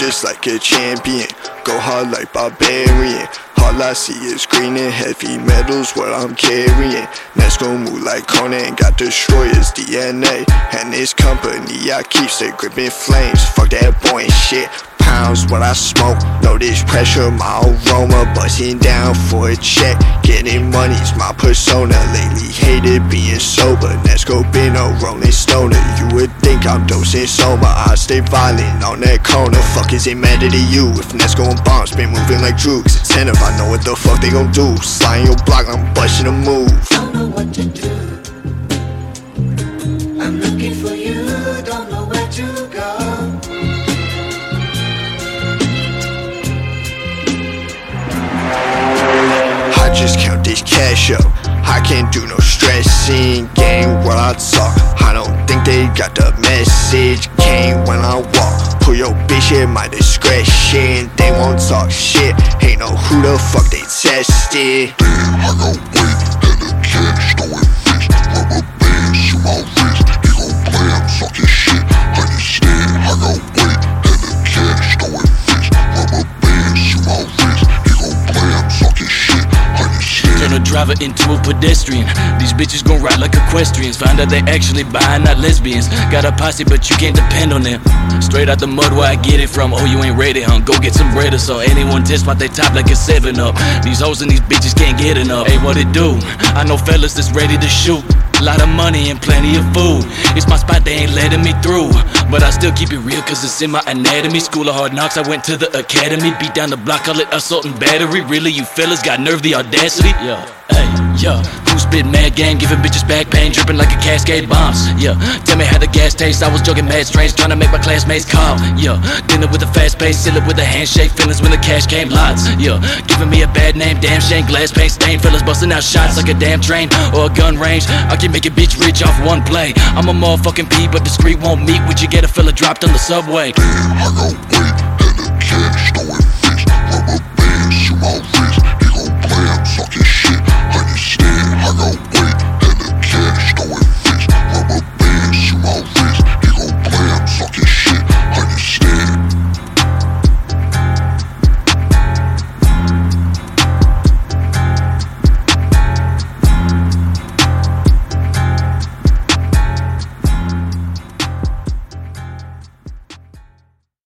just like a champion. Go hard like barbarian. All I see is green and heavy metals, what I'm carrying. Next gon' move like Conan, got destroyers DNA. And this company, I keep the gripping flames. Fuck that boy and shit pounds what I smoke. Notice pressure, my aroma, busting down for a check. Getting money's my persona. Lately hated being sober. Nesko been a rolling stoner. You would think I'm dosing soma. I stay violent on that corner. Fuck is it matter to you? If Nesko and Bomps been moving like droogs. It's 10 if I know what the fuck they gon' do. Sliding your block, I'm busting a move. Just count this cash up. I can't do no stressing. Gang when I talk. I don't think they got the message. Came when I walk. Pull your bitch at my discretion. They won't talk shit. Ain't know who the fuck they tested. Damn, I got weight Turn a driver into a pedestrian. These bitches gon' ride like equestrians. Find out they actually bi, not lesbians. Got a posse, but you can't depend on them. Straight out the mud where I get it from. Oh, you ain't ready, huh? Go get some bread or so. Anyone test my they top like a 7 up. These hoes and these bitches can't get enough. Hey, what it do? I know fellas that's ready to shoot. Lot of money and plenty of food. It's my spot, they ain't letting me through. But I still keep it real, cause it's in my anatomy. School of hard knocks, I went to the academy. Beat down the block, call it assault and battery. Really, you fellas got nerve, the audacity? Yeah, hey, yeah. Who spit mad game, giving bitches back pain, dripping like a cascade Bomps? Yeah, tell me how the gas tastes. I was joking mad strange, trying to make my classmates calm. Yeah, dinner with a fast pace, seal it with a handshake. Feelings when the cash came lots. Yeah, giving me a bad name, damn shame. Glass paint stain, fellas busting out shots like a damn train or a gun range. I can make a bitch rich off one play. I'm a motherfucking P, but discreet won't meet. Would you get a fella dropped on the subway? Damn, I got weight and the cash throwing fish. Rubber band, shoot my wrist.